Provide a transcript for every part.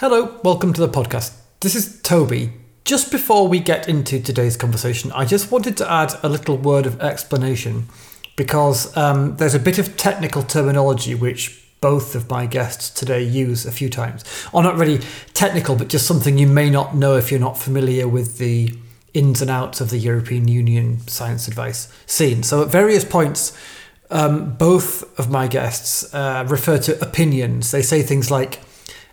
Hello, welcome to the podcast. This is Toby. Just before we get into today's conversation, I just wanted to add a little word of explanation because um, there's a bit of technical terminology which both of my guests today use a few times. Or not really technical, but just something you may not know if you're not familiar with the ins and outs of the European Union science advice scene. So at various points, um, both of my guests uh, refer to opinions. They say things like,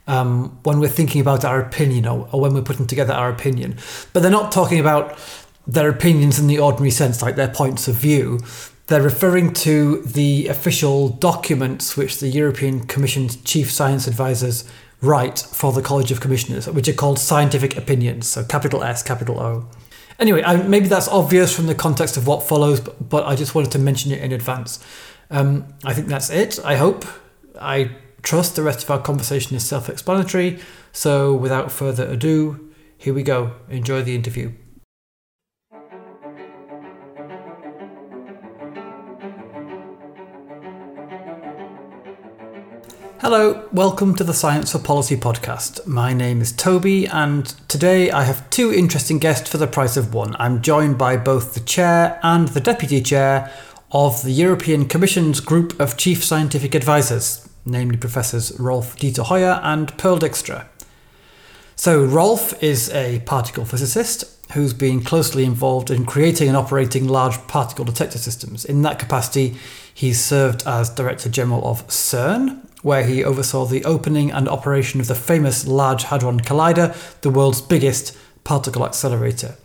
um, when we're thinking about our opinion or, or when we're putting together our opinion. But they're not talking about their opinions in the ordinary sense, like their points of view. They're referring to the official documents which the European Commission's chief science advisors write for the College of Commissioners, which are called scientific opinions, so capital S, capital O. Anyway, I, maybe that's obvious from the context of what follows, but, but I just wanted to mention it in advance. Um, I think that's it, I hope. I trust the rest of our conversation is self explanatory. So, without further ado, here we go. Enjoy the interview. Hello, welcome to the Science for Policy podcast. My name is Toby, and today I have two interesting guests for the price of one. I'm joined by both the chair and the deputy chair of the European Commission's group of chief scientific advisors namely Professors Rolf Dieter Heuer and Pearl Dykstra. So, Rolf is a particle physicist who's been closely involved in creating and operating large particle detector systems. In that capacity, he's served as Director General of CERN, where he oversaw the opening and operation of the famous Large Hadron Collider, the world's biggest particle accelerator.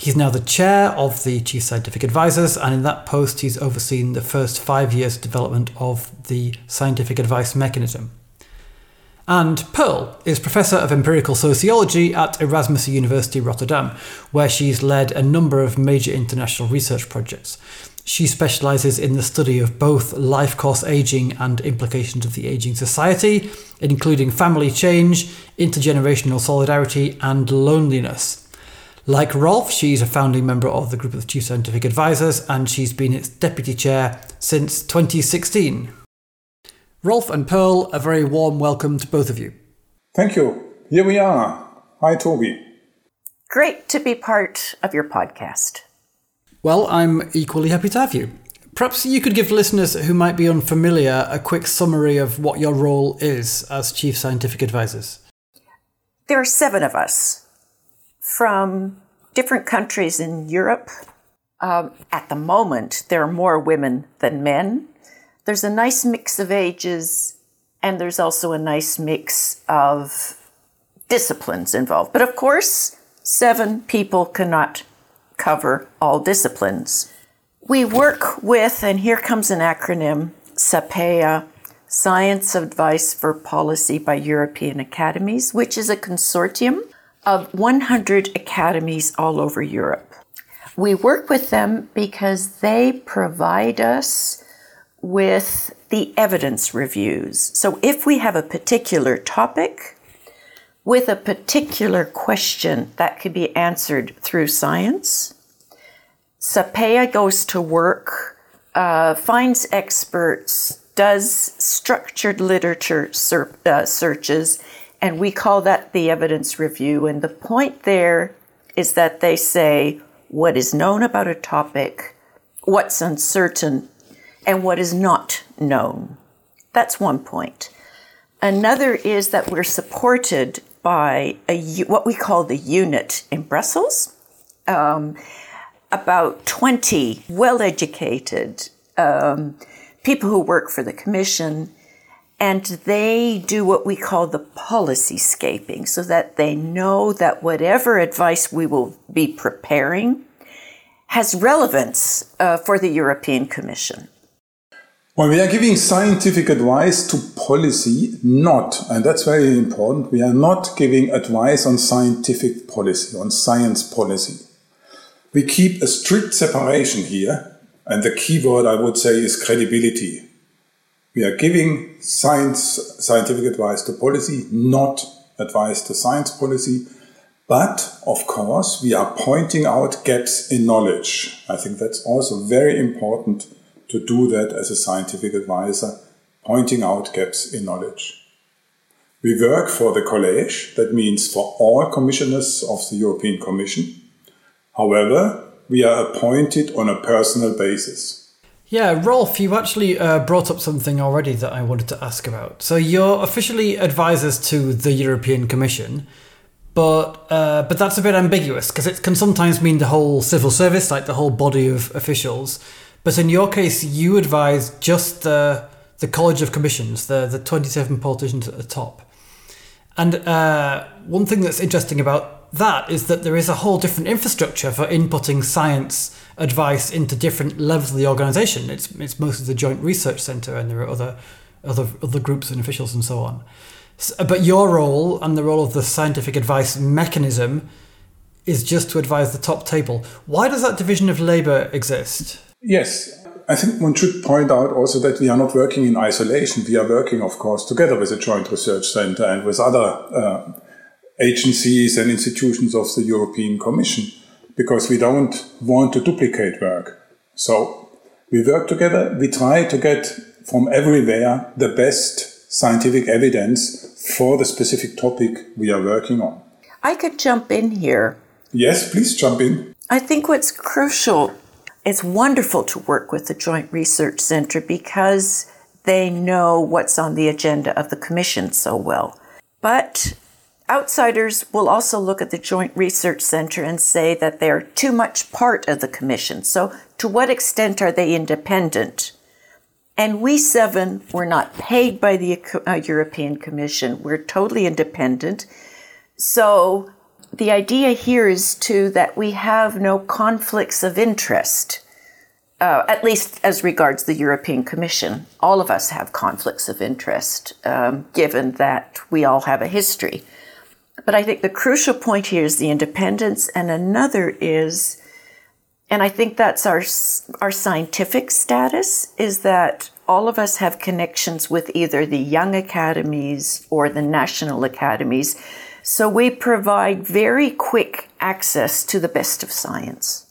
He's now the chair of the Chief Scientific Advisors, and in that post, he's overseen the first five years' development of the scientific advice mechanism. And Pearl is Professor of Empirical Sociology at Erasmus University Rotterdam, where she's led a number of major international research projects. She specialises in the study of both life course ageing and implications of the ageing society, including family change, intergenerational solidarity, and loneliness. Like Rolf, she's a founding member of the Group of Chief Scientific Advisors and she's been its deputy chair since 2016. Rolf and Pearl, a very warm welcome to both of you. Thank you. Here we are. Hi, Toby. Great to be part of your podcast. Well, I'm equally happy to have you. Perhaps you could give listeners who might be unfamiliar a quick summary of what your role is as Chief Scientific Advisors. There are seven of us from different countries in Europe. Um, at the moment, there are more women than men. There's a nice mix of ages, and there's also a nice mix of disciplines involved. But of course, seven people cannot cover all disciplines. We work with, and here comes an acronym SAPEA, Science Advice for Policy by European Academies, which is a consortium of 100 academies all over Europe. We work with them because they provide us with the evidence reviews. So if we have a particular topic with a particular question that could be answered through science, SAPEA goes to work, uh, finds experts, does structured literature ser- uh, searches, and we call that the evidence review. And the point there is that they say what is known about a topic, what's uncertain, and what is not known. That's one point. Another is that we're supported by a, what we call the unit in Brussels. Um, about 20 well educated um, people who work for the Commission and they do what we call the policy scaping so that they know that whatever advice we will be preparing has relevance uh, for the European Commission. Well, we are giving scientific advice to policy, not, and that's very important, we are not giving advice on scientific policy, on science policy. We keep a strict separation here, and the key word I would say is credibility. We are giving science, scientific advice to policy, not advice to science policy. But of course, we are pointing out gaps in knowledge. I think that's also very important to do that as a scientific advisor, pointing out gaps in knowledge. We work for the college, that means for all commissioners of the European Commission. However, we are appointed on a personal basis. Yeah, Rolf, you actually uh, brought up something already that I wanted to ask about. So you're officially advisors to the European Commission, but uh, but that's a bit ambiguous because it can sometimes mean the whole civil service, like the whole body of officials. But in your case, you advise just the the College of Commissions, the the twenty seven politicians at the top. And uh, one thing that's interesting about that is that there is a whole different infrastructure for inputting science advice into different levels of the organization. It's it's mostly the Joint Research Center, and there are other other other groups and officials and so on. So, but your role and the role of the scientific advice mechanism is just to advise the top table. Why does that division of labor exist? Yes, I think one should point out also that we are not working in isolation. We are working, of course, together with the Joint Research Center and with other uh, agencies and institutions of the European Commission because we don't want to duplicate work. So we work together. We try to get from everywhere the best scientific evidence for the specific topic we are working on. I could jump in here. Yes, please jump in. I think what's crucial, it's wonderful to work with the Joint Research Center because they know what's on the agenda of the Commission so well. But Outsiders will also look at the Joint Research Center and say that they're too much part of the Commission. So, to what extent are they independent? And we seven were not paid by the uh, European Commission. We're totally independent. So, the idea here is too that we have no conflicts of interest. Uh, at least as regards the European Commission. All of us have conflicts of interest, um, given that we all have a history. But I think the crucial point here is the independence, and another is, and I think that's our our scientific status is that all of us have connections with either the young academies or the national academies. So we provide very quick access to the best of science.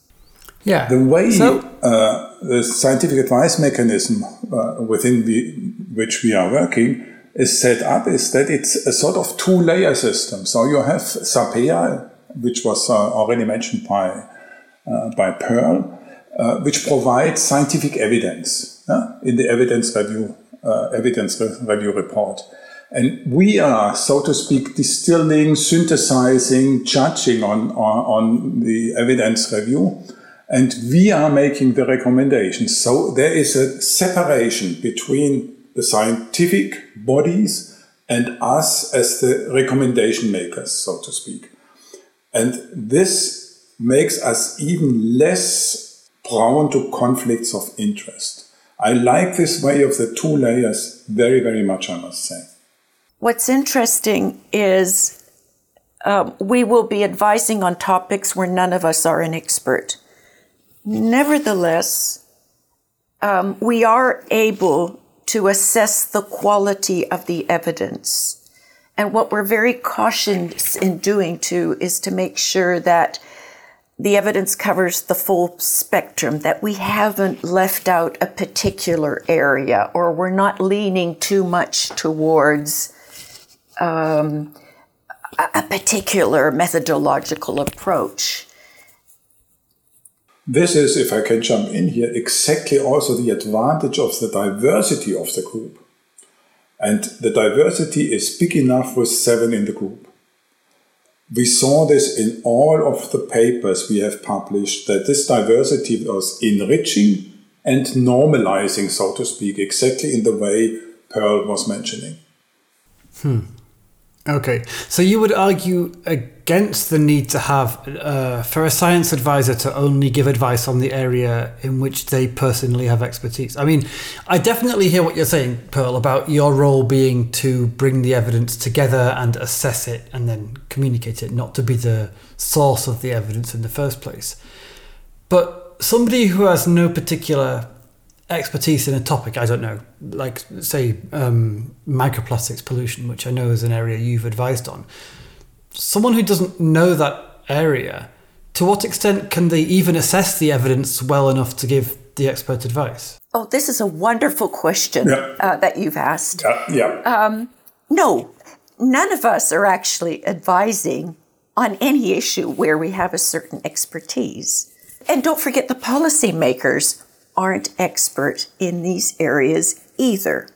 Yeah. The way so, uh, the scientific advice mechanism uh, within the, which we are working is set up is that it's a sort of two layer system. So you have SAPEA, which was uh, already mentioned by, uh, by Pearl, uh, which provides scientific evidence in the evidence review, uh, evidence re- review report. And we are, so to speak, distilling, synthesizing, judging on, on, on the evidence review. And we are making the recommendations. So there is a separation between the scientific bodies and us as the recommendation makers, so to speak. And this makes us even less prone to conflicts of interest. I like this way of the two layers very, very much, I must say. What's interesting is um, we will be advising on topics where none of us are an expert. Nevertheless, um, we are able to assess the quality of the evidence. And what we're very cautious in doing too is to make sure that the evidence covers the full spectrum, that we haven't left out a particular area or we're not leaning too much towards um, a particular methodological approach. This is, if I can jump in here, exactly also the advantage of the diversity of the group. And the diversity is big enough with seven in the group. We saw this in all of the papers we have published that this diversity was enriching and normalizing, so to speak, exactly in the way Pearl was mentioning. Hmm. Okay, so you would argue against the need to have, uh, for a science advisor to only give advice on the area in which they personally have expertise. I mean, I definitely hear what you're saying, Pearl, about your role being to bring the evidence together and assess it and then communicate it, not to be the source of the evidence in the first place. But somebody who has no particular expertise in a topic, I don't know, like say um, microplastics pollution, which I know is an area you've advised on. Someone who doesn't know that area, to what extent can they even assess the evidence well enough to give the expert advice? Oh, this is a wonderful question yeah. uh, that you've asked. Yeah. yeah. Um, no, none of us are actually advising on any issue where we have a certain expertise. And don't forget, the policymakers aren't expert in these areas either.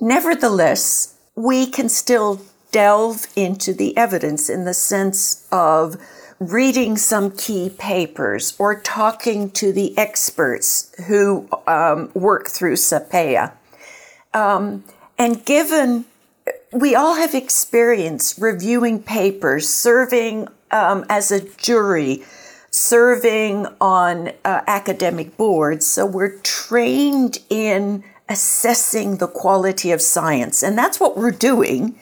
Nevertheless, we can still delve into the evidence in the sense of reading some key papers or talking to the experts who um, work through SAPEA. Um, and given we all have experience reviewing papers, serving um, as a jury, serving on uh, academic boards. So we're trained in assessing the quality of science, and that's what we're doing.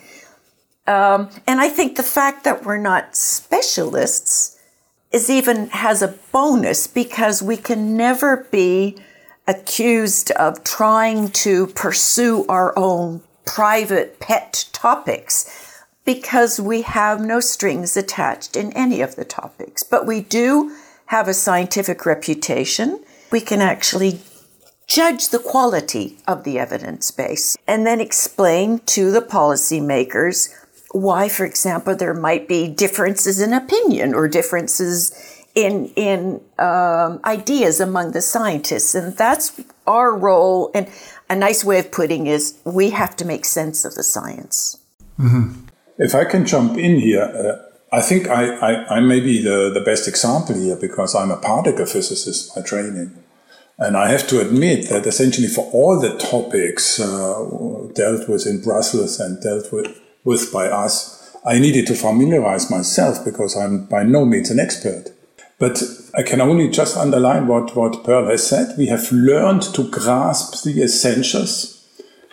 Um, and I think the fact that we're not specialists is even has a bonus because we can never be accused of trying to pursue our own private pet topics because we have no strings attached in any of the topics. But we do have a scientific reputation. We can actually judge the quality of the evidence base and then explain to the policymakers why, for example, there might be differences in opinion or differences in in um, ideas among the scientists, and that's our role. And a nice way of putting is we have to make sense of the science. Mm-hmm. If I can jump in here, uh, I think I, I, I, may be the, the best example here because I'm a particle physicist by training. And I have to admit that essentially for all the topics uh, dealt with in Brussels and dealt with, with by us, I needed to familiarize myself because I'm by no means an expert. But I can only just underline what, what Pearl has said. We have learned to grasp the essentials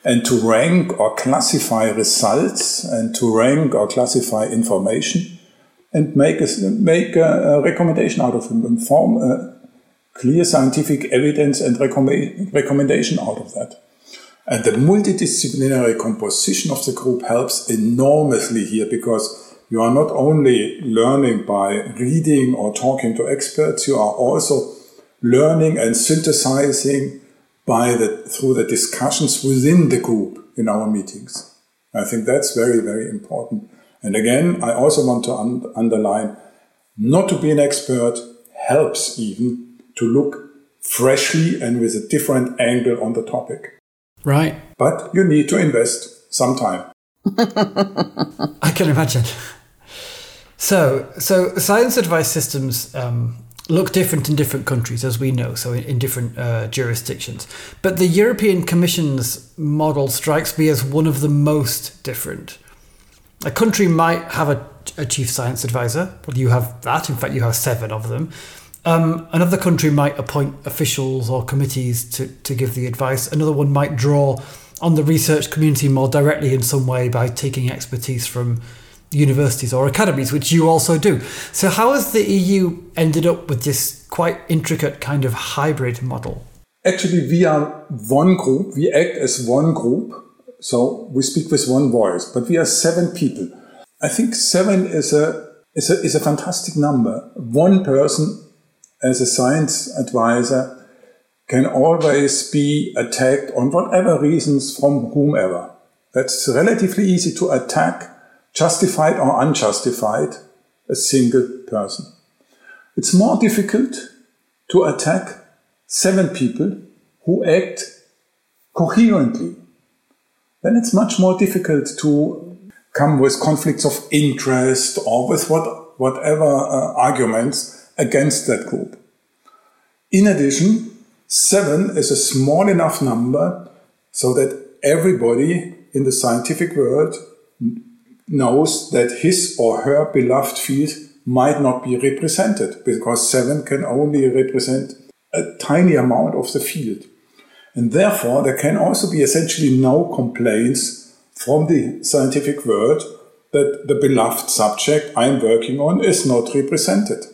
and to rank or classify results and to rank or classify information and make a, make a, recommendation out of them and form a clear scientific evidence and recommend, recommendation out of that. And the multidisciplinary composition of the group helps enormously here because you are not only learning by reading or talking to experts, you are also learning and synthesizing by the, through the discussions within the group in our meetings. I think that's very, very important. And again, I also want to un- underline not to be an expert helps even to look freshly and with a different angle on the topic. Right. But you need to invest some time. I can imagine. So, so science advice systems um, look different in different countries, as we know, so in, in different uh, jurisdictions. But the European Commission's model strikes me as one of the most different. A country might have a, a chief science advisor. Well, you have that. In fact, you have seven of them. Um, another country might appoint officials or committees to, to give the advice. Another one might draw on the research community more directly in some way by taking expertise from universities or academies, which you also do. So, how has the EU ended up with this quite intricate kind of hybrid model? Actually, we are one group, we act as one group, so we speak with one voice, but we are seven people. I think seven is a, is a, is a fantastic number. One person as a science advisor can always be attacked on whatever reasons from whomever. That's relatively easy to attack justified or unjustified, a single person. It's more difficult to attack seven people who act coherently. Then it's much more difficult to come with conflicts of interest or with what, whatever uh, arguments against that group. In addition, seven is a small enough number so that everybody in the scientific world knows that his or her beloved field might not be represented because seven can only represent a tiny amount of the field. And therefore, there can also be essentially no complaints from the scientific world that the beloved subject I'm working on is not represented.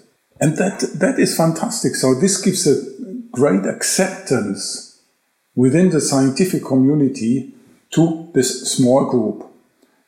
And that, that is fantastic. So this gives a great acceptance within the scientific community to this small group.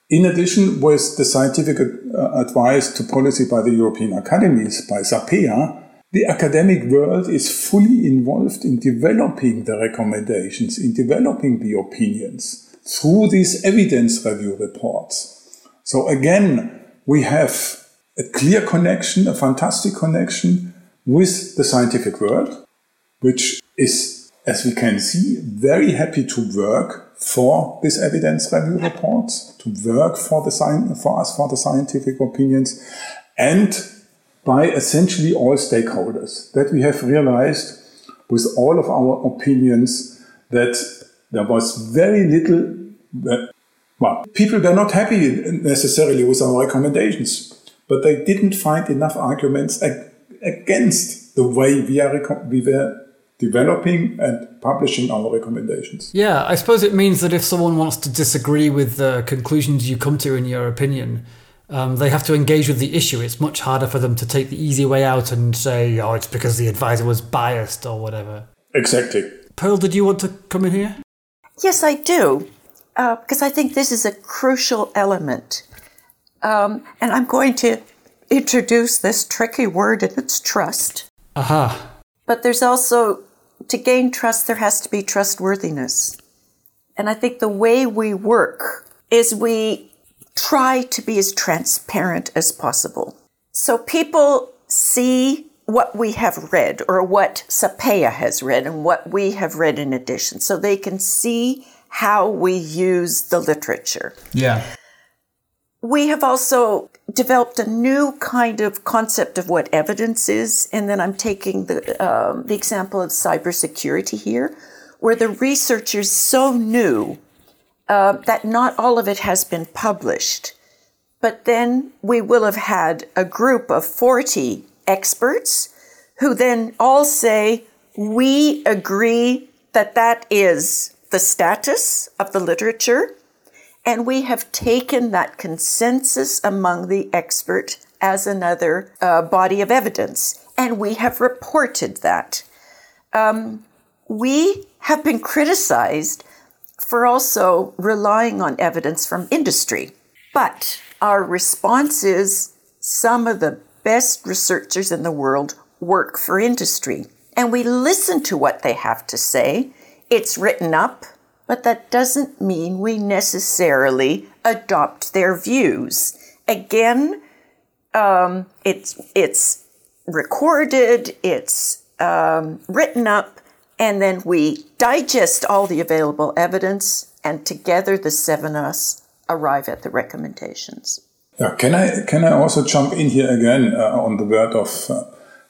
In addition, with the scientific uh, advice to policy by the European academies, by SAPEA, the academic world is fully involved in developing the recommendations, in developing the opinions through these evidence review reports. So again, we have a clear connection, a fantastic connection with the scientific world, which is, as we can see, very happy to work for this evidence review report, to work for the science, for us for the scientific opinions, and by essentially all stakeholders. That we have realized with all of our opinions that there was very little. Well, people were not happy necessarily with our recommendations, but they didn't find enough arguments against the way we are we were developing and publishing our recommendations. Yeah, I suppose it means that if someone wants to disagree with the conclusions you come to in your opinion, um, they have to engage with the issue. It's much harder for them to take the easy way out and say, oh, it's because the advisor was biased or whatever. Exactly. Pearl, did you want to come in here? Yes, I do, uh, because I think this is a crucial element. Um, and I'm going to introduce this tricky word, and it's trust. Aha. But there's also, to gain trust, there has to be trustworthiness. And I think the way we work is we try to be as transparent as possible. So people see what we have read or what SAPEA has read and what we have read in addition. So they can see how we use the literature. Yeah. We have also developed a new kind of concept of what evidence is, and then I'm taking the um, the example of cybersecurity here, where the research is so new uh, that not all of it has been published. But then we will have had a group of 40 experts who then all say, we agree that that is the status of the literature and we have taken that consensus among the expert as another uh, body of evidence, and we have reported that. Um, we have been criticized for also relying on evidence from industry, but our response is some of the best researchers in the world work for industry, and we listen to what they have to say. It's written up but that doesn't mean we necessarily adopt their views. Again, um, it's it's recorded, it's um, written up, and then we digest all the available evidence, and together the seven of us arrive at the recommendations. Yeah, can I can I also jump in here again uh, on the word of uh,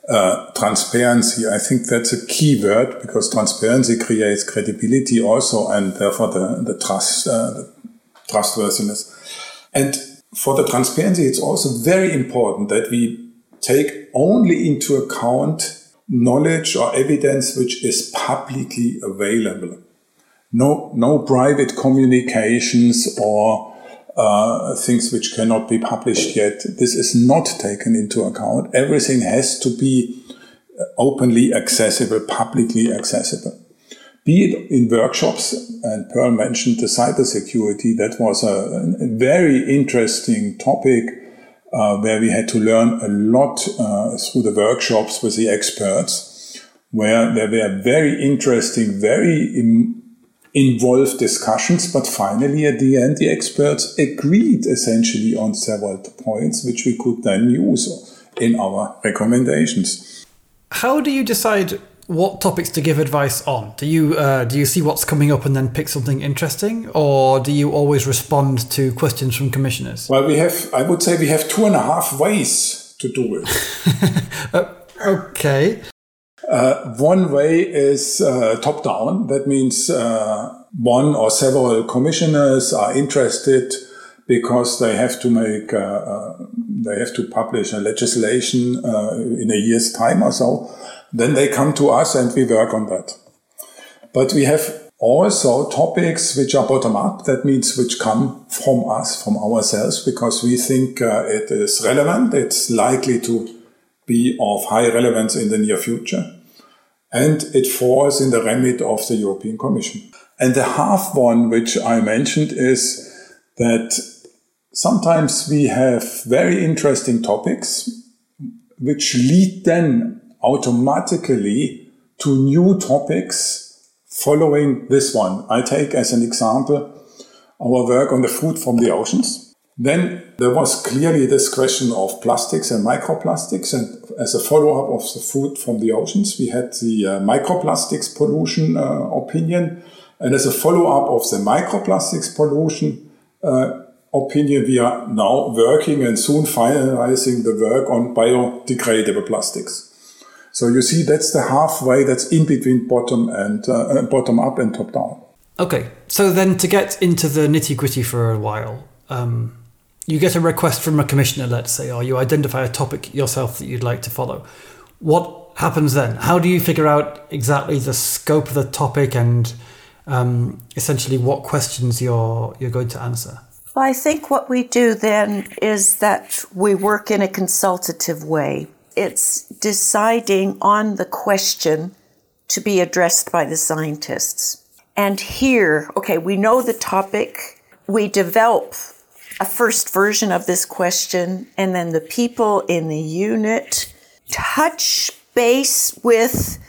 uh, transparency. I think that's a key word because transparency creates credibility also, and therefore the, the trust, uh, the trustworthiness. And for the transparency, it's also very important that we take only into account knowledge or evidence which is publicly available. No, no private communications or uh, things which cannot be published yet. This is not taken into account. Everything has to be uh, openly accessible, publicly accessible. Be it in workshops, and Pearl mentioned the cybersecurity, that was a, a very interesting topic uh, where we had to learn a lot uh, through the workshops with the experts, where there were very interesting, very involved discussions, but finally at the end, the experts agreed essentially on several points, which we could then use in our recommendations. How do you decide what topics to give advice on? Do you uh, do you see what's coming up and then pick something interesting, or do you always respond to questions from commissioners? Well, we have. I would say we have two and a half ways to do it. uh, okay. Uh, one way is uh, top down. That means uh, one or several commissioners are interested because they have to make, uh, uh, they have to publish a legislation uh, in a year's time or so. Then they come to us and we work on that. But we have also topics which are bottom up. That means which come from us, from ourselves, because we think it is relevant. It's likely to be of high relevance in the near future. And it falls in the remit of the European Commission. And the half one, which I mentioned, is that sometimes we have very interesting topics which lead then automatically to new topics following this one. I take as an example our work on the food from the oceans. Then there was clearly this question of plastics and microplastics. And as a follow up of the food from the oceans, we had the uh, microplastics pollution uh, opinion. And as a follow up of the microplastics pollution uh, opinion, we are now working and soon finalizing the work on biodegradable plastics. So you see, that's the halfway that's in between bottom and uh, uh bottom up and top down. Okay, so then to get into the nitty gritty for a while, um, you get a request from a commissioner, let's say, or you identify a topic yourself that you'd like to follow. What happens then? How do you figure out exactly the scope of the topic and um, essentially what questions you're you're going to answer? Well, I think what we do then is that we work in a consultative way. It's deciding on the question to be addressed by the scientists. And here, okay, we know the topic, we develop a first version of this question, and then the people in the unit touch base with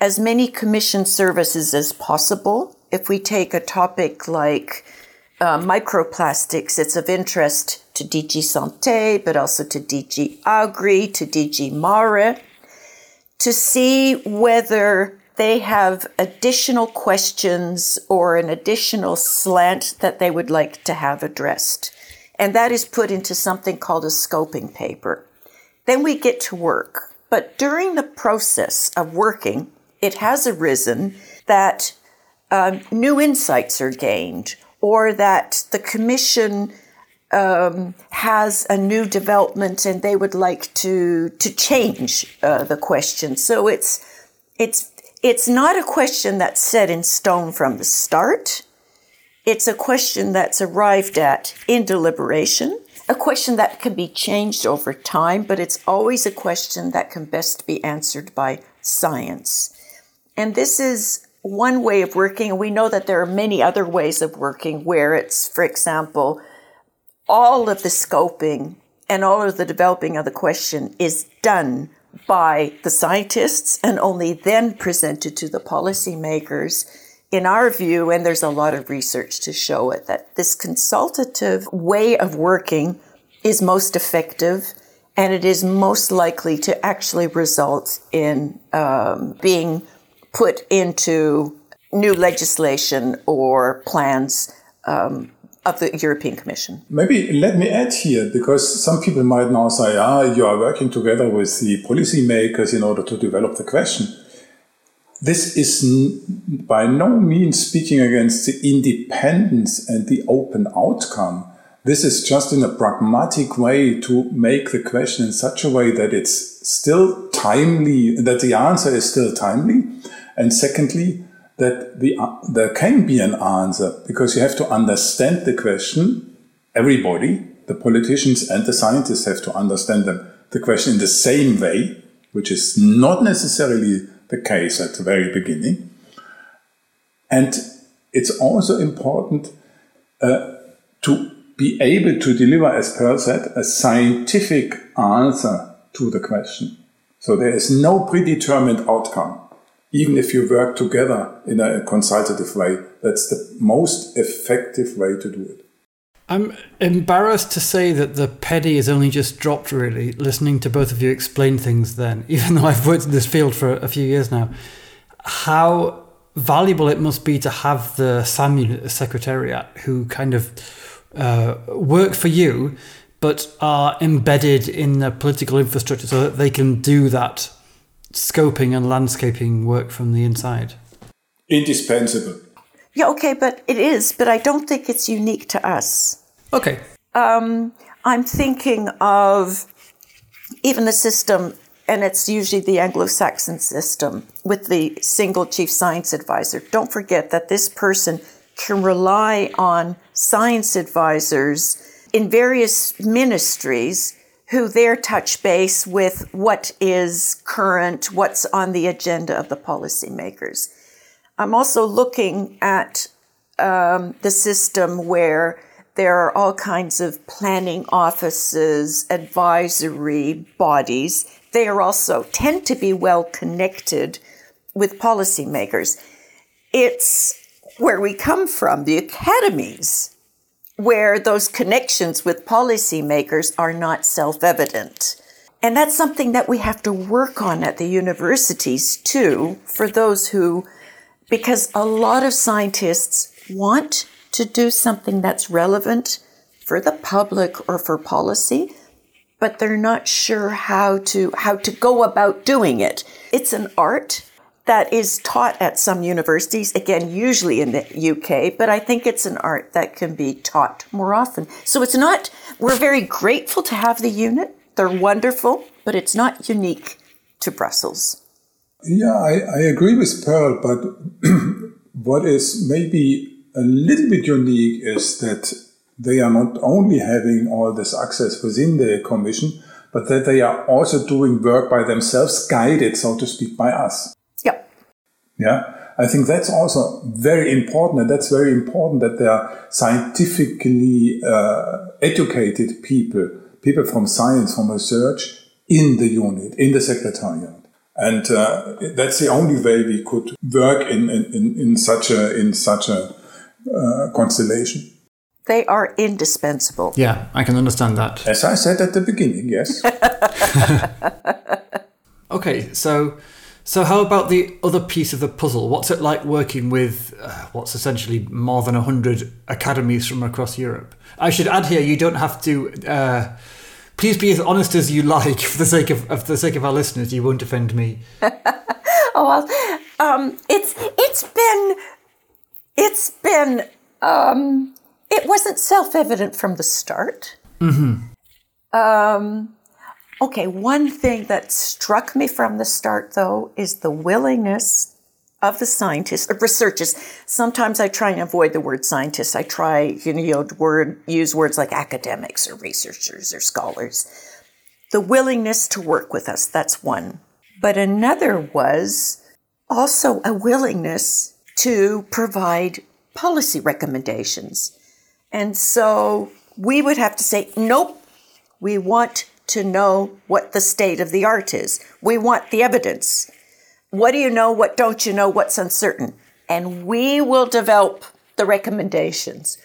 as many commission services as possible. If we take a topic like uh, microplastics, it's of interest to DG Santé, but also to DG Agri, to DG Mare, to see whether they have additional questions or an additional slant that they would like to have addressed and that is put into something called a scoping paper. Then we get to work. But during the process of working, it has arisen that um, new insights are gained or that the commission um, has a new development and they would like to to change uh, the question. So it's it's it's not a question that's set in stone from the start. It's a question that's arrived at in deliberation, a question that can be changed over time, but it's always a question that can best be answered by science. And this is one way of working, we know that there are many other ways of working where it's, for example, all of the scoping and all of the developing of the question is done by the scientists and only then presented to the policymakers in our view, and there's a lot of research to show it, that this consultative way of working is most effective and it is most likely to actually result in um, being put into new legislation or plans um, of the European Commission. Maybe let me add here, because some people might now say, ah, you are working together with the policymakers in order to develop the question. This is by no means speaking against the independence and the open outcome. This is just in a pragmatic way to make the question in such a way that it's still timely, that the answer is still timely. And secondly, that the, uh, there can be an answer because you have to understand the question. Everybody, the politicians and the scientists have to understand them, the question in the same way, which is not necessarily the case at the very beginning. And it's also important uh, to be able to deliver, as Per said, a scientific answer to the question. So there is no predetermined outcome. Even if you work together in a consultative way, that's the most effective way to do it. I'm embarrassed to say that the penny is only just dropped, really, listening to both of you explain things then, even though I've worked in this field for a few years now. How valuable it must be to have the SAM unit, the Secretariat, who kind of uh, work for you, but are embedded in the political infrastructure so that they can do that scoping and landscaping work from the inside. Indispensable. Yeah, okay, but it is, but I don't think it's unique to us. Okay. Um, I'm thinking of even the system, and it's usually the Anglo Saxon system with the single chief science advisor. Don't forget that this person can rely on science advisors in various ministries who there touch base with what is current, what's on the agenda of the policymakers. I'm also looking at um, the system where there are all kinds of planning offices, advisory bodies. They are also tend to be well connected with policymakers. It's where we come from, the academies. where those connections with policymakers are not self evident. And that's something that we have to work on at the universities too, for those who, because a lot of scientists want to do something that's relevant for the public or for policy, but they're not sure how to, how to go about doing it. It's an art that is taught at some universities, again, usually in the UK, but I think it's an art that can be taught more often. So it's not, we're very grateful to have the unit. They're wonderful, but it's not unique to Brussels. Yeah, I, I agree with Pearl, but what is maybe a little bit unique is that they are not only having all this access within the Commission, but that they are also doing work by themselves, guided, so to speak, by us. Yeah. Yeah. I think that's also very important, and that's very important that there are scientifically uh, educated people, people from science, from research, in the unit, in the secretariat. And uh, that's the only way we could work in, in, in such a, in such a uh, constellation. They are indispensable. Yeah, I can understand that. As I said at the beginning, yes. okay, so so, how about the other piece of the puzzle? What's it like working with uh, what's essentially more than 100 academies from across Europe? I should add here, you don't have to. Uh, please be as honest as you like for the sake of, of the sake of our listeners. You won't offend me. oh well, um, it's it's been it's been um, it wasn't self evident from the start. Mm-hmm. Um, Okay, one thing that struck me from the start, though, is the willingness of the scientists, or researchers. Sometimes I try and avoid the word scientists. I try, you know, word, use words like academics or researchers or scholars. The willingness to work with us, that's one. But another was also a willingness to provide policy recommendations. And so we would have to say, nope, we want to know what the state of the art is. We want the evidence. What do you know? What don't you know? What's uncertain? And we will develop the recommendations.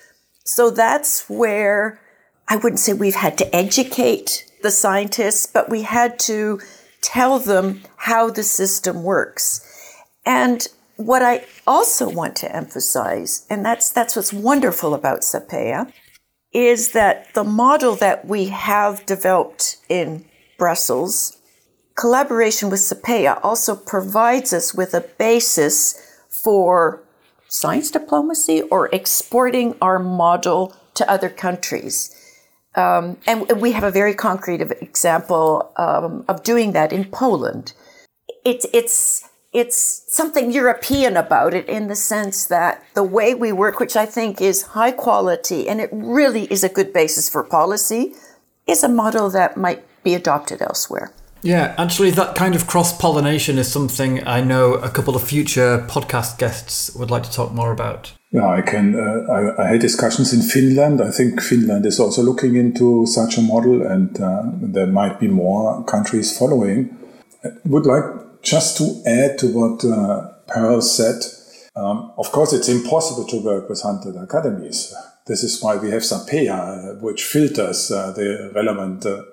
So that's where I wouldn't say we've had to educate the scientists, but we had to tell them how the system works. And what I also want to emphasize, and that's that's what's wonderful about SAPEA, is that the model that we have developed in Brussels, collaboration with SAPEA also provides us with a basis for science diplomacy or exporting our model to other countries. Um, and we have a very concrete example um, of doing that in Poland. It's, it's it's something European about it in the sense that the way we work, which I think is high quality and it really is a good basis for policy, is a model that might be adopted elsewhere. Yeah, actually, that kind of cross pollination is something I know a couple of future podcast guests would like to talk more about. Yeah, I can. Uh, I, I, had discussions in Finland. I think Finland is also looking into such a model, and uh, there might be more countries following. I would like just to add to what uh, Pearl said, um, of course, it's impossible to work with 100 academies. This is why we have SAPEA, uh, which filters uh, the relevant. Uh,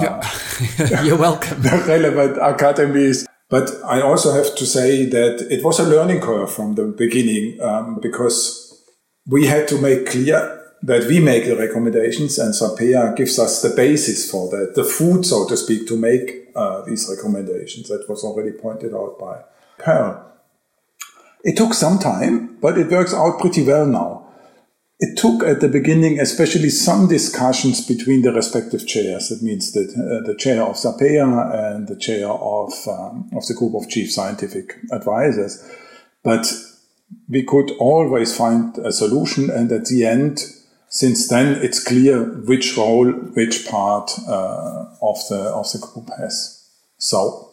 yeah. You're welcome. the relevant academies. But I also have to say that it was a learning curve from the beginning um, because we had to make clear that we make the recommendations and SAPEA gives us the basis for that, the food, so to speak, to make uh, these recommendations. That was already pointed out by Pearl. It took some time, but it works out pretty well now. It took at the beginning, especially some discussions between the respective chairs. That means that uh, the chair of SAPEA and the chair of, um, of the group of chief scientific advisors. But we could always find a solution. And at the end, since then it's clear which role, which part uh, of the of the group has. So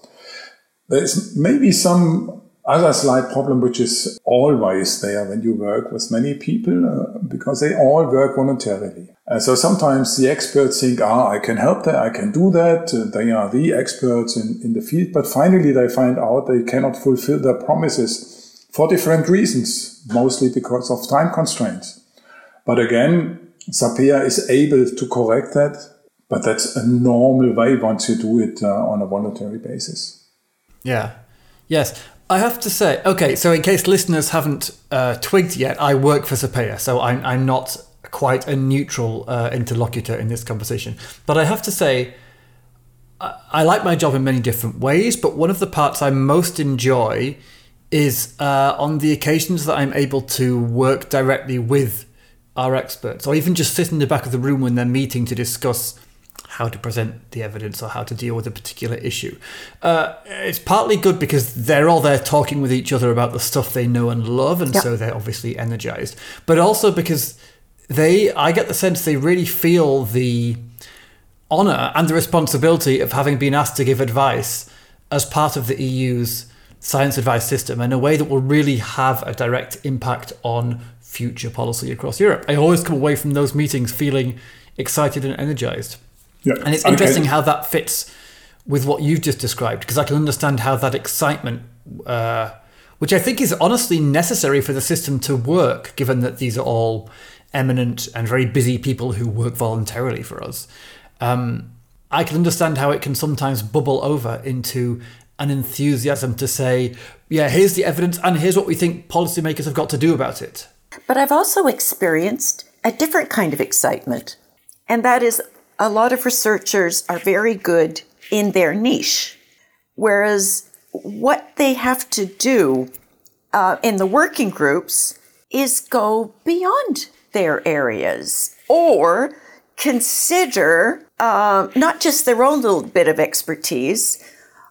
there's maybe some other slight problem which is always there when you work with many people uh, because they all work voluntarily. Uh, so sometimes the experts think, ah, I can help that, I can do that. Uh, they are the experts in, in the field, but finally they find out they cannot fulfill their promises for different reasons, mostly because of time constraints. But again, SAPEA is able to correct that, but that's a normal way once you do it uh, on a voluntary basis. Yeah. Yes. I have to say, okay, so in case listeners haven't uh, twigged yet, I work for SAPEA, so I'm, I'm not quite a neutral uh, interlocutor in this conversation. But I have to say, I, I, like my job in many different ways, but one of the parts I most enjoy is uh, on the occasions that I'm able to work directly with our experts, or even just sit in the back of the room when they're meeting to discuss how to present the evidence or how to deal with a particular issue. Uh, it's partly good because they're all there talking with each other about the stuff they know and love, and yep. so they're obviously energized. But also because they, I get the sense they really feel the honor and the responsibility of having been asked to give advice as part of the EU's science advice system in a way that will really have a direct impact on future policy across Europe. I always come away from those meetings feeling excited and energized. Yeah. And it's interesting okay. how that fits with what you've just described, because I can understand how that excitement, uh, which I think is honestly necessary for the system to work, given that these are all eminent and very busy people who work voluntarily for us. Um, I can understand how it can sometimes bubble over into an enthusiasm to say, yeah, here's the evidence and here's what we think policymakers have got to do about it. But I've also experienced a different kind of excitement, and that is a lot of researchers are very good in their niche, whereas what they have to do uh, in the working groups is go beyond their areas or consider uh, not just their own little bit of expertise.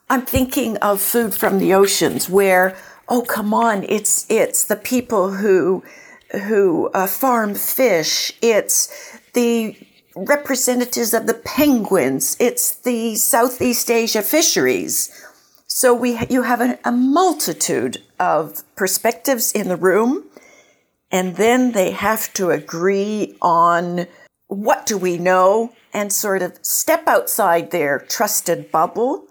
I'm thinking of food from the oceans, where oh come on, it's it's the people who who uh, farm fish. It's the representatives of the penguins. It's the Southeast Asia fisheries. So we you have a, a multitude of perspectives in the room, and then they have to agree on what do we know and sort of step outside their trusted bubble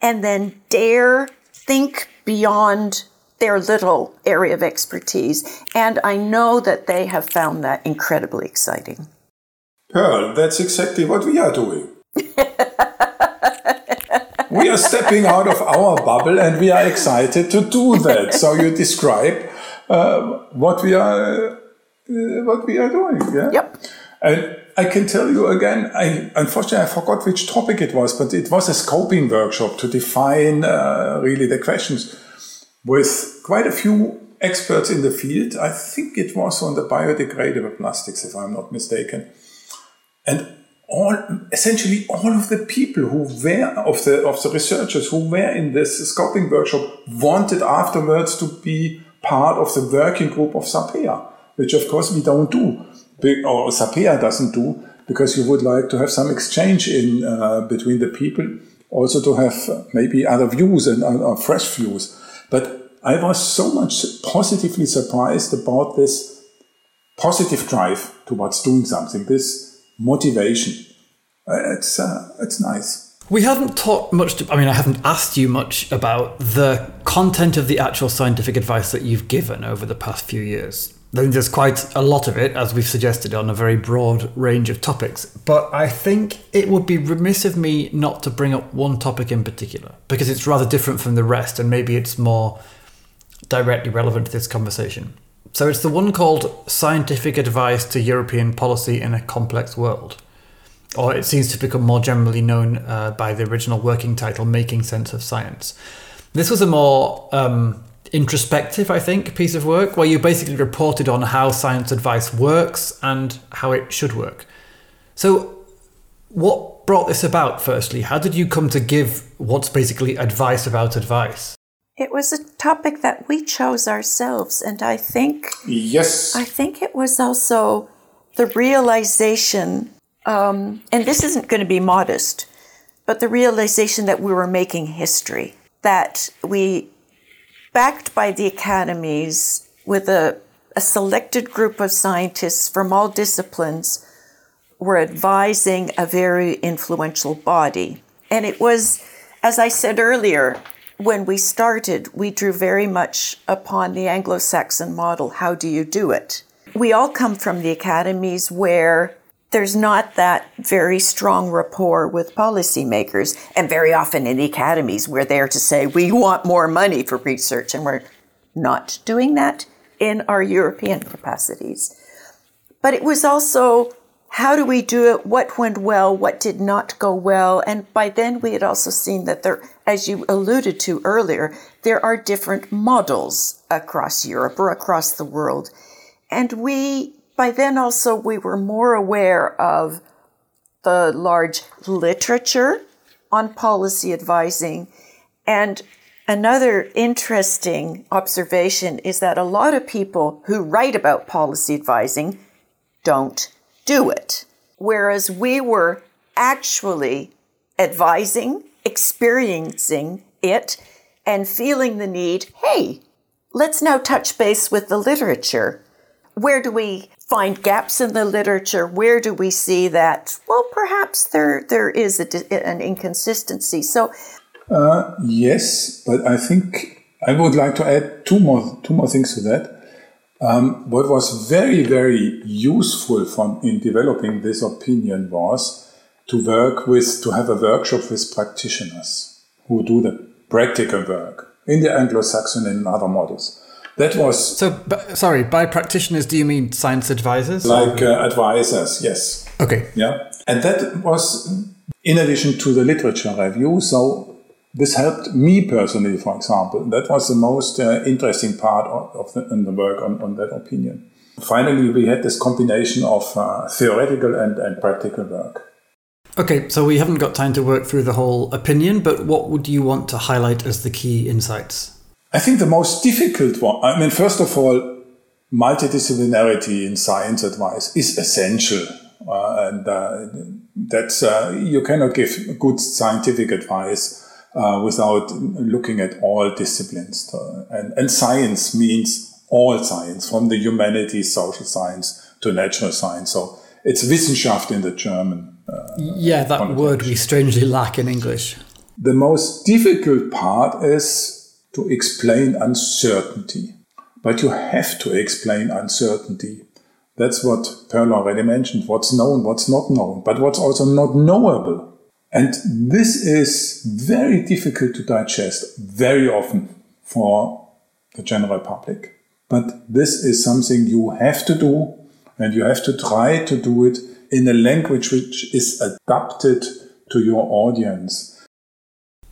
and then dare think beyond their little area of expertise. And I know that they have found that incredibly exciting. Pearl, that's exactly what we are doing. we are stepping out of our bubble and we are excited to do that. So you describe uh, what we are uh, what we are doing. Yeah. Yep. And I can tell you again. I unfortunately I forgot which topic it was, but it was a scoping workshop to define uh, really the questions with quite a few experts in the field. I think it was on the biodegradable plastics, if I'm not mistaken. And all essentially all of the people who were of the of the researchers who were in this scoping workshop wanted afterwards to be part of the working group of SAPEA, which of course we don't do, or SAPEA doesn't do, because you would like to have some exchange in uh, between the people, also to have maybe other views and uh, fresh views. But I was so much positively surprised about this positive drive towards doing something, this motivation. Uh, it's, uh, it's nice. We haven't talked much, to, I mean, I haven't asked you much about the content of the actual scientific advice that you've given over the past few years. There's quite a lot of it, as we've suggested, on a very broad range of topics. But I think it would be remiss of me not to bring up one topic in particular, because it's rather different from the rest, and maybe it's more directly relevant to this conversation. So it's the one called Scientific Advice to European Policy in a Complex World. Or it seems to become more generally known uh, by the original working title, Making Sense of Science. This was a more um, introspective, I think, piece of work where you basically reported on how science advice works and how it should work. So, what brought this about, firstly? How did you come to give what's basically advice about advice? It was a topic that we chose ourselves, and I think yes, I think it was also the realization, um, and this isn't going to be modest, but the realization that we were making history, that we, backed by the academies, with a, a selected group of scientists from all disciplines, were advising a very influential body, and it was, as I said earlier, when we started, we drew very much upon the Anglo Saxon model. How do you do it? we all come from the academies where there's not that very strong rapport with policymakers. And very often in the academies, we're there to say, we want more money for research, and we're not doing that in our European capacities. But it was also how do we do it? What went well? What did not go well? And by then we had also seen that there, as you alluded to earlier, there are different models across Europe or across the world. And we, by then also, we were more aware of the large literature on policy advising. And another interesting observation is that a lot of people who write about policy advising don't do it. Whereas we were actually advising, experiencing it, and feeling the need hey, let's now touch base with the literature. Where do we find gaps in the literature? Where do we see that, well, perhaps there, there is a, an inconsistency? So, uh, yes, but I think I would like to add two more, two more things to that. Um, what was very, very useful from in developing this opinion was to work with, to have a workshop with practitioners who do the practical work in the Anglo-Saxon and other models. That was so. sorry, by practitioners, do you mean science advisors? Like uh, advisors, yes. Okay. Yeah, and that was in addition to the literature review. So this helped me personally, for example. That was the most uh, interesting part of, the, the, work on, on, that opinion. Finally, we had this combination of uh, theoretical and, and practical work. Okay, so we haven't got time to work through the whole opinion, but what would you want to highlight as the key insights? I think the most difficult one, I mean, first of all, multidisciplinarity in science advice is essential. Uh, and uh, that's, uh, you cannot give good scientific advice uh, without looking at all disciplines. And, and science means all science, from the humanities, social science to natural science. So it's Wissenschaft in the German. Uh, yeah, that word we strangely lack in English. The most difficult part is to explain uncertainty. But you have to explain uncertainty. That's what Pearl already mentioned. What's known, what's not known, but what's also not knowable. And this is very difficult to digest very often for the general public. But this is something you have to do and you have to try to do it in a language which is adapted to your audience.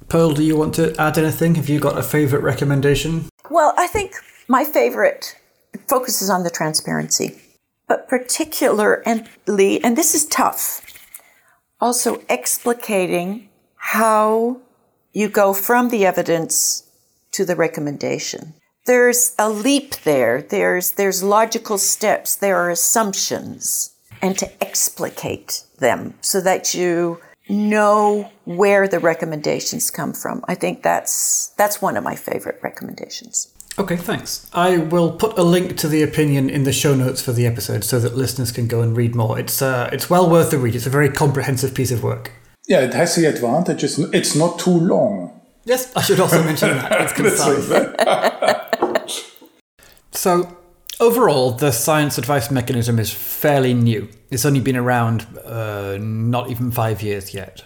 Pearl, do you want to add anything? Have you got a favorite recommendation? Well, I think my favorite focuses on the transparency, but particularly, and this is tough also explicating how you go from the evidence to the recommendation. There's a leap there. There's, there's logical steps. There are assumptions and to explicate them so that you know where the recommendations come from. I think that's, that's one of my favorite recommendations. Okay, thanks. I will put a link to the opinion in the show notes for the episode so that listeners can go and read more. It's uh, it's well worth the read. It's a very comprehensive piece of work. Yeah, it has the advantage it's, it's not too long. Yes, I should also mention that. It's concise. so, overall, the science advice mechanism is fairly new. It's only been around uh, not even five years yet.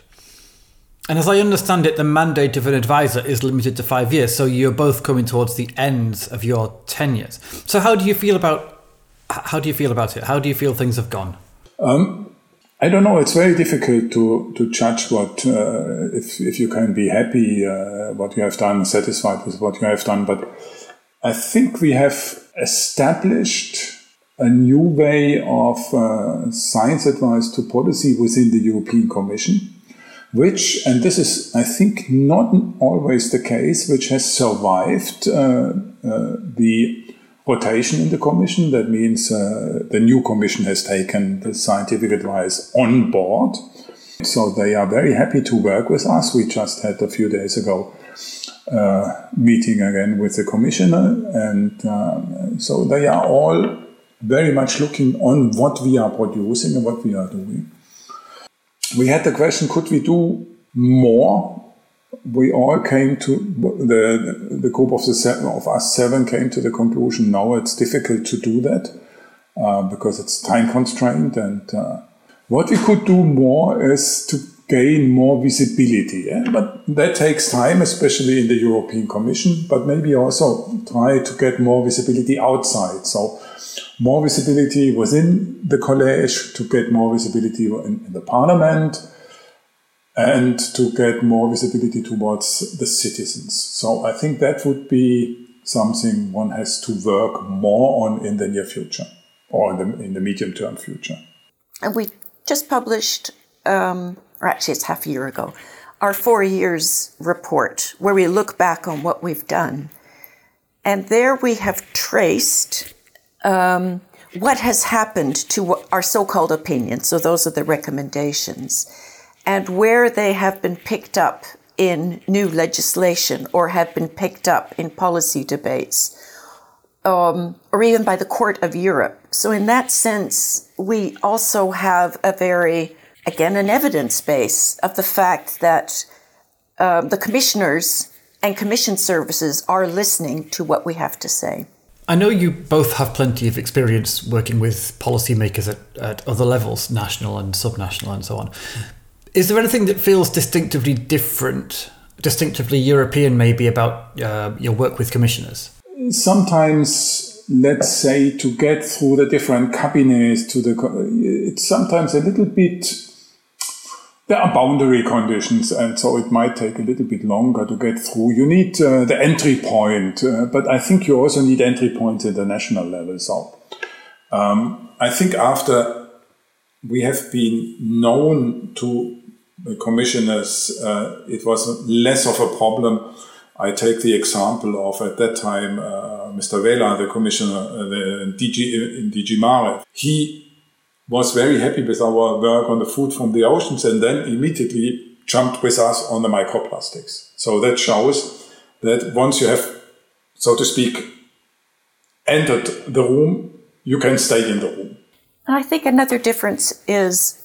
And as I understand it, the mandate of an advisor is limited to five years, so you're both coming towards the ends of your tenures. So how do you feel about how do you feel about it? How do you feel things have gone? Um, I don't know. It's very difficult to to judge what uh, if if you can be happy uh, what you have done, satisfied with what you have done. But I think we have established a new way of uh, science advice to policy within the European Commission which, and this is, I think, not always the case, which has survived uh, uh, the rotation in the commission. That means uh, the new commission has taken the scientific advice on board. So they are very happy to work with us. We just had a few days ago meeting again with the commissioner, and uh, so they are all very much looking on what we are producing and what we are doing we had the question, could we do more? We all came to the the group of the seven of us seven came to the conclusion. No, it's difficult to do that. uh, because it's time constrained. And uh, what we could do more is to gain more visibility. Yeah? But that takes time, especially in the European Commission, but maybe also try to get more visibility outside. So more visibility within the college, to get more visibility in, in the parliament, and to get more visibility towards the citizens. So I think that would be something one has to work more on in the near future or in the, in the medium term future. And we just published, um, or actually it's half a year ago, our four years report where we look back on what we've done. And there we have traced um, what has happened to our so called opinions. So those are the recommendations and where they have been picked up in new legislation or have been picked up in policy debates, um, or even by the Court of Europe. So, in that sense, we also have a very, again, an evidence base of the fact that um, the commissioners and commission services are listening to what we have to say. I know you both have plenty of experience working with policymakers at, at other levels, national and subnational and so on. Is there anything that feels distinctively different, distinctively European, maybe about uh, your work with commissioners? Sometimes, let's say, to get through the different cabinets, to the it's sometimes a little bit. There are boundary conditions, and so it might take a little bit longer to get through. You need uh, the entry point, uh, but I think you also need entry points at the national level. So, um, I think after we have been known to the commissioners, uh, it was less of a problem. I take the example of at that time uh, Mr. Vella, the commissioner uh, the DG, in DG Mare. He was very happy with our work on the food from the oceans and then immediately jumped with us on the microplastics. So that shows that once you have, so to speak, entered the room, you can stay in the room. I think another difference is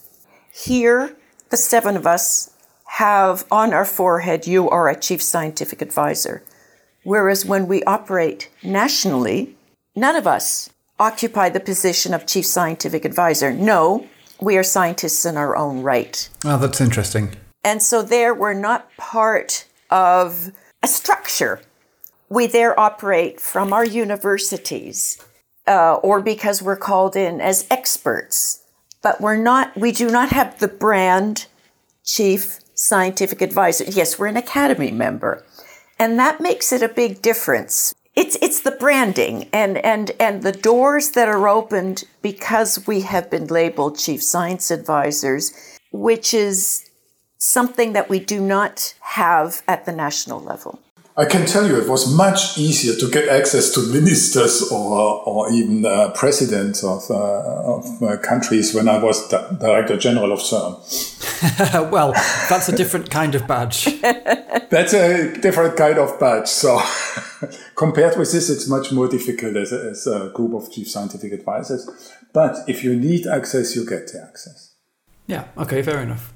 here the seven of us have on our forehead, you are a chief scientific advisor. Whereas when we operate nationally, none of us occupy the position of chief scientific advisor. No, we are scientists in our own right. Oh, that's interesting. And so there we're not part of a structure. We there operate from our universities uh, or because we're called in as experts but we're not, we do not have the brand chief scientific advisor. Yes, we're an academy member. And that makes it a big difference. It's, it's the branding and, and, and the doors that are opened because we have been labeled chief science advisors, which is something that we do not have at the national level. I can tell you it was much easier to get access to ministers or, or even uh, presidents of, uh, of uh, countries when I was the Director General of CERN. well, that's a different kind of badge. that's a different kind of badge. So, compared with this, it's much more difficult as a, as a group of chief scientific advisors. But if you need access, you get the access. Yeah, okay, fair enough.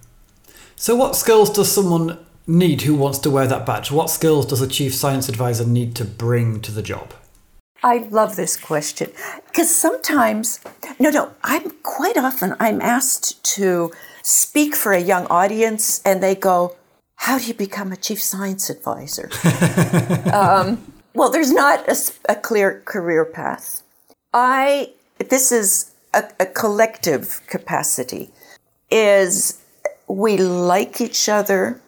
So, what skills does someone need who wants to wear that badge? What skills does a chief science advisor need to bring to the job? I love this question because sometimes, no, no, I'm quite often I'm asked to speak for a young audience, and they go, "How do you become a chief science advisor?" um, well, there's not a, a, clear career path. I this is a, a collective capacity. Is we like each other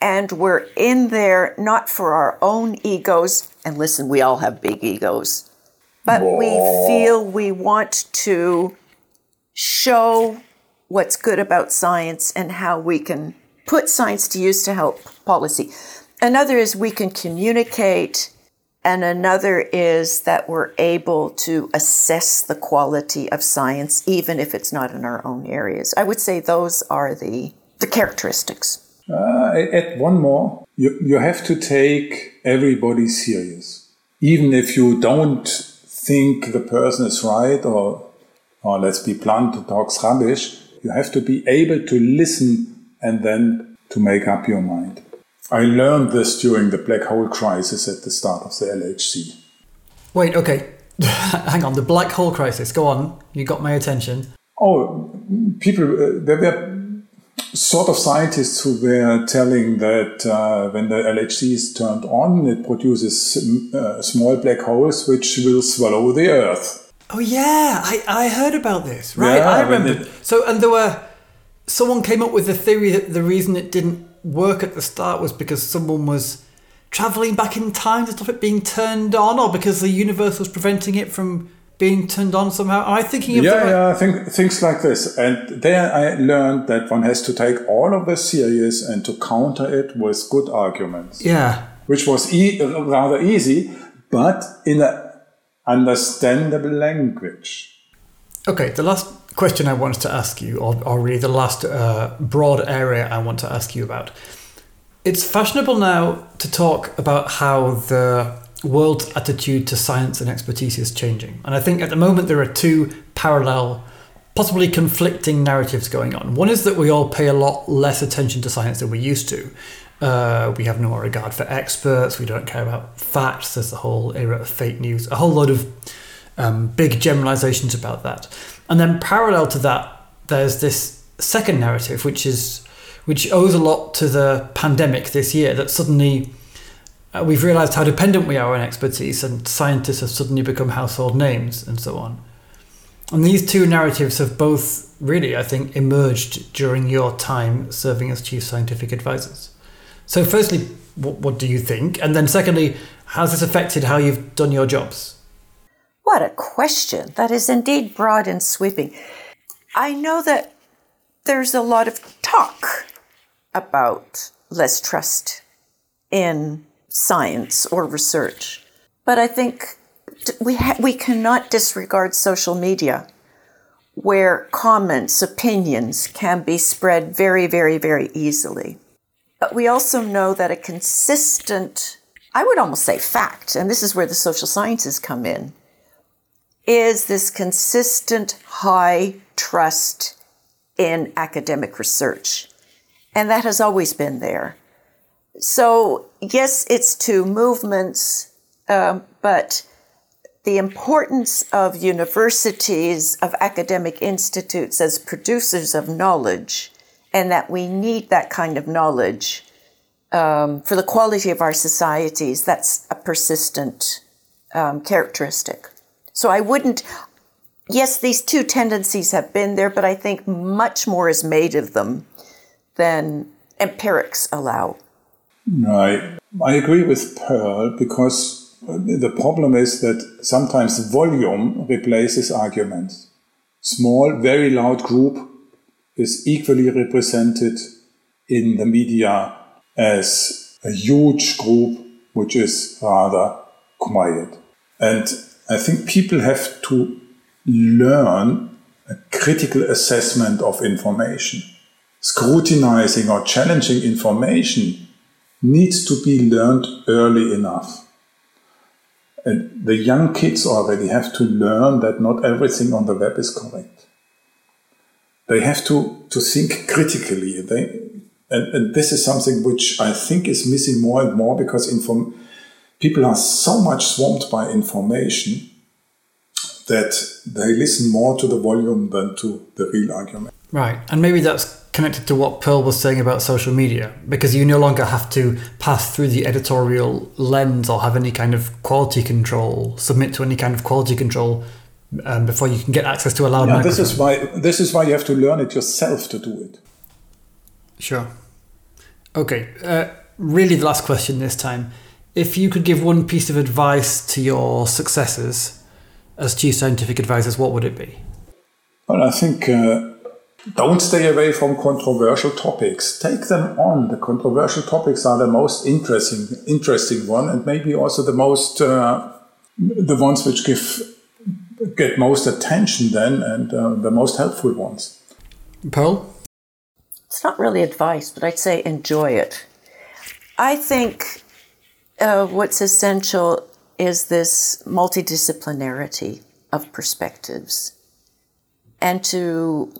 and we're in there not for our own egos. And listen, we all have big egos, but Whoa. we feel we want to show what's good about science and how we can put science to use to help policy. Another is we can communicate, and another is that we're able to assess the quality of science, even if it's not in our own areas. I would say those are the, the characteristics. Uh, add one more. You, you have to take everybody serious. Even if you don't think the person is right or, or let's be blunt, talks rubbish, you have to be able to listen and then to make up your mind. I learned this during the black hole crisis at the start of the LHC. Wait, okay. Hang on, the black hole crisis. Go on, you got my attention. Oh, people, uh, there were sort of scientists who were telling that uh, when the LHC is turned on, it produces uh, small black holes which will swallow the Earth. Oh yeah, I, I heard about this. Right, Yeah, I remember. it- So and there were someone came up with the theory that the reason it didn't work at the start was because someone was traveling back in time to stop it being turned on, or because the universe was preventing it from being turned on somehow. Am I thinking of the Yeah, right- yeah, think, things like this. And there I learned that one has to take all of this serious and to counter it with good arguments, yeah. which was e- rather easy, but in an understandable language. Okay, the last question I wanted to ask you, or, or really the last uh, broad area I want to ask you about. It's fashionable now to talk about how the world's attitude to science and expertise is changing. And I think at the moment there are two parallel, possibly conflicting narratives going on. One is that we all pay a lot less attention to science than we used to. Uh, we have no regard for experts. We don't care about facts. There's the whole era of fake news. A whole lot of um, big generalizations about that. And then parallel to that, there's this second narrative, which is which owes a lot to the pandemic this year. That suddenly uh, we've realized how dependent we are on expertise, and scientists have suddenly become household names, and so on. And these two narratives have both really, I think, emerged during your time serving as chief scientific advisors. So, firstly, what, what do you think? And then, secondly, how's this affected how you've done your jobs? What a question. That is indeed broad and sweeping. I know that there's a lot of talk about less trust in science or research. But I think we, ha- we cannot disregard social media where comments, opinions can be spread very, very, very easily. But we also know that a consistent, I would almost say fact, and this is where the social sciences come in, is this consistent high trust in academic research. And that has always been there. So, yes, it's two movements, um, but the importance of universities, of academic institutes as producers of knowledge, and that we need that kind of knowledge um, for the quality of our societies, that's a persistent um, characteristic. So I wouldn't, yes, these two tendencies have been there, but I think much more is made of them than empirics allow. I, I agree with Pearl because the problem is that sometimes volume replaces arguments. Small, very loud group is equally represented in the media as a huge group which is rather quiet. And I think people have to learn a critical assessment of information. Scrutinizing or challenging information needs to be learned early enough. And the young kids already have to learn that not everything on the web is correct. They have to, to think critically. They, and, and this is something which I think is missing more and more because inform, people are so much swamped by information that they listen more to the volume than to the real argument. Right, and maybe that's connected to what Pearl was saying about social media, because you no longer have to pass through the editorial lens or have any kind of quality control, submit to any kind of quality control um, before you can get access to a loud Yeah, microphone. this is why this is why you have to learn it yourself to do it. Sure. Okay, uh, really the last question this time. If you could give one piece of advice to your successors as chief scientific advisors, what would it be? Well, I think uh, don't stay away from controversial topics. Take them on. The controversial topics are the most interesting, interesting one, and maybe also the most uh, the ones which give get most attention then, and uh, the most helpful ones. Pearl? It's not really advice, but I'd say enjoy it. I think uh, what's essential is this multidisciplinarity of perspectives. And to,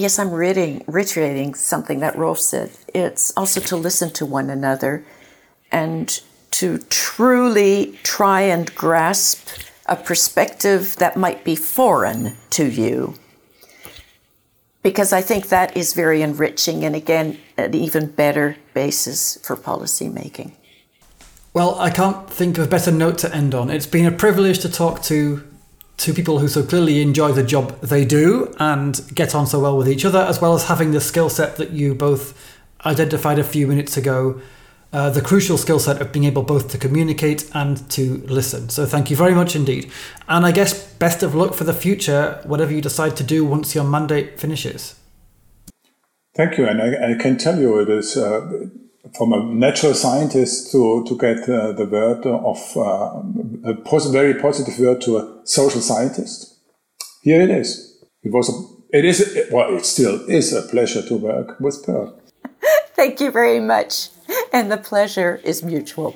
yes, I'm reading, reiterating something that Rolf said. It's also to listen to one another and to truly try and grasp a perspective that might be foreign to you. Because I think that is very enriching and, again, an even better basis for policy making. Well, I can't think of a better note to end on. It's been a privilege to talk to two people who so clearly enjoy the job they do and get on so well with each other, as well as having the skill set that you both identified a few minutes ago uh, the crucial skill set of being able both to communicate and to listen. So thank you very much indeed. And I guess best of luck for the future, whatever you decide to do once your mandate finishes. Thank you. And I, I can tell you it is uh, from a natural scientist to, to get uh, the word of uh, a pos- very positive word to a social scientist. Here it is. It was a, it is, well, it still is a pleasure to work with Per. Thank you very much and the pleasure is mutual.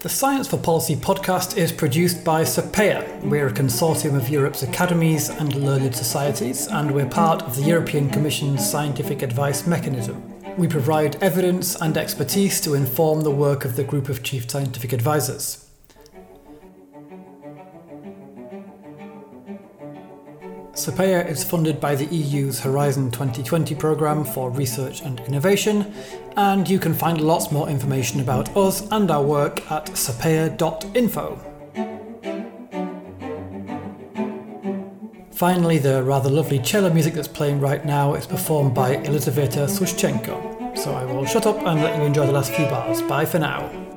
The Science for Policy podcast is produced by SAPEA. We're a consortium of Europe's academies and learned societies, and we're part of the European Commission's scientific advice mechanism. We provide evidence and expertise to inform the work of the group of chief scientific advisors. SAPEA is funded by the EU's Horizon 2020 programme for research and innovation, and you can find lots more information about us and our work at sapea.info. Finally, the rather lovely cello music that's playing right now is performed by Elizaveta Sushchenko. So I will shut up and let you enjoy the last few bars. Bye for now.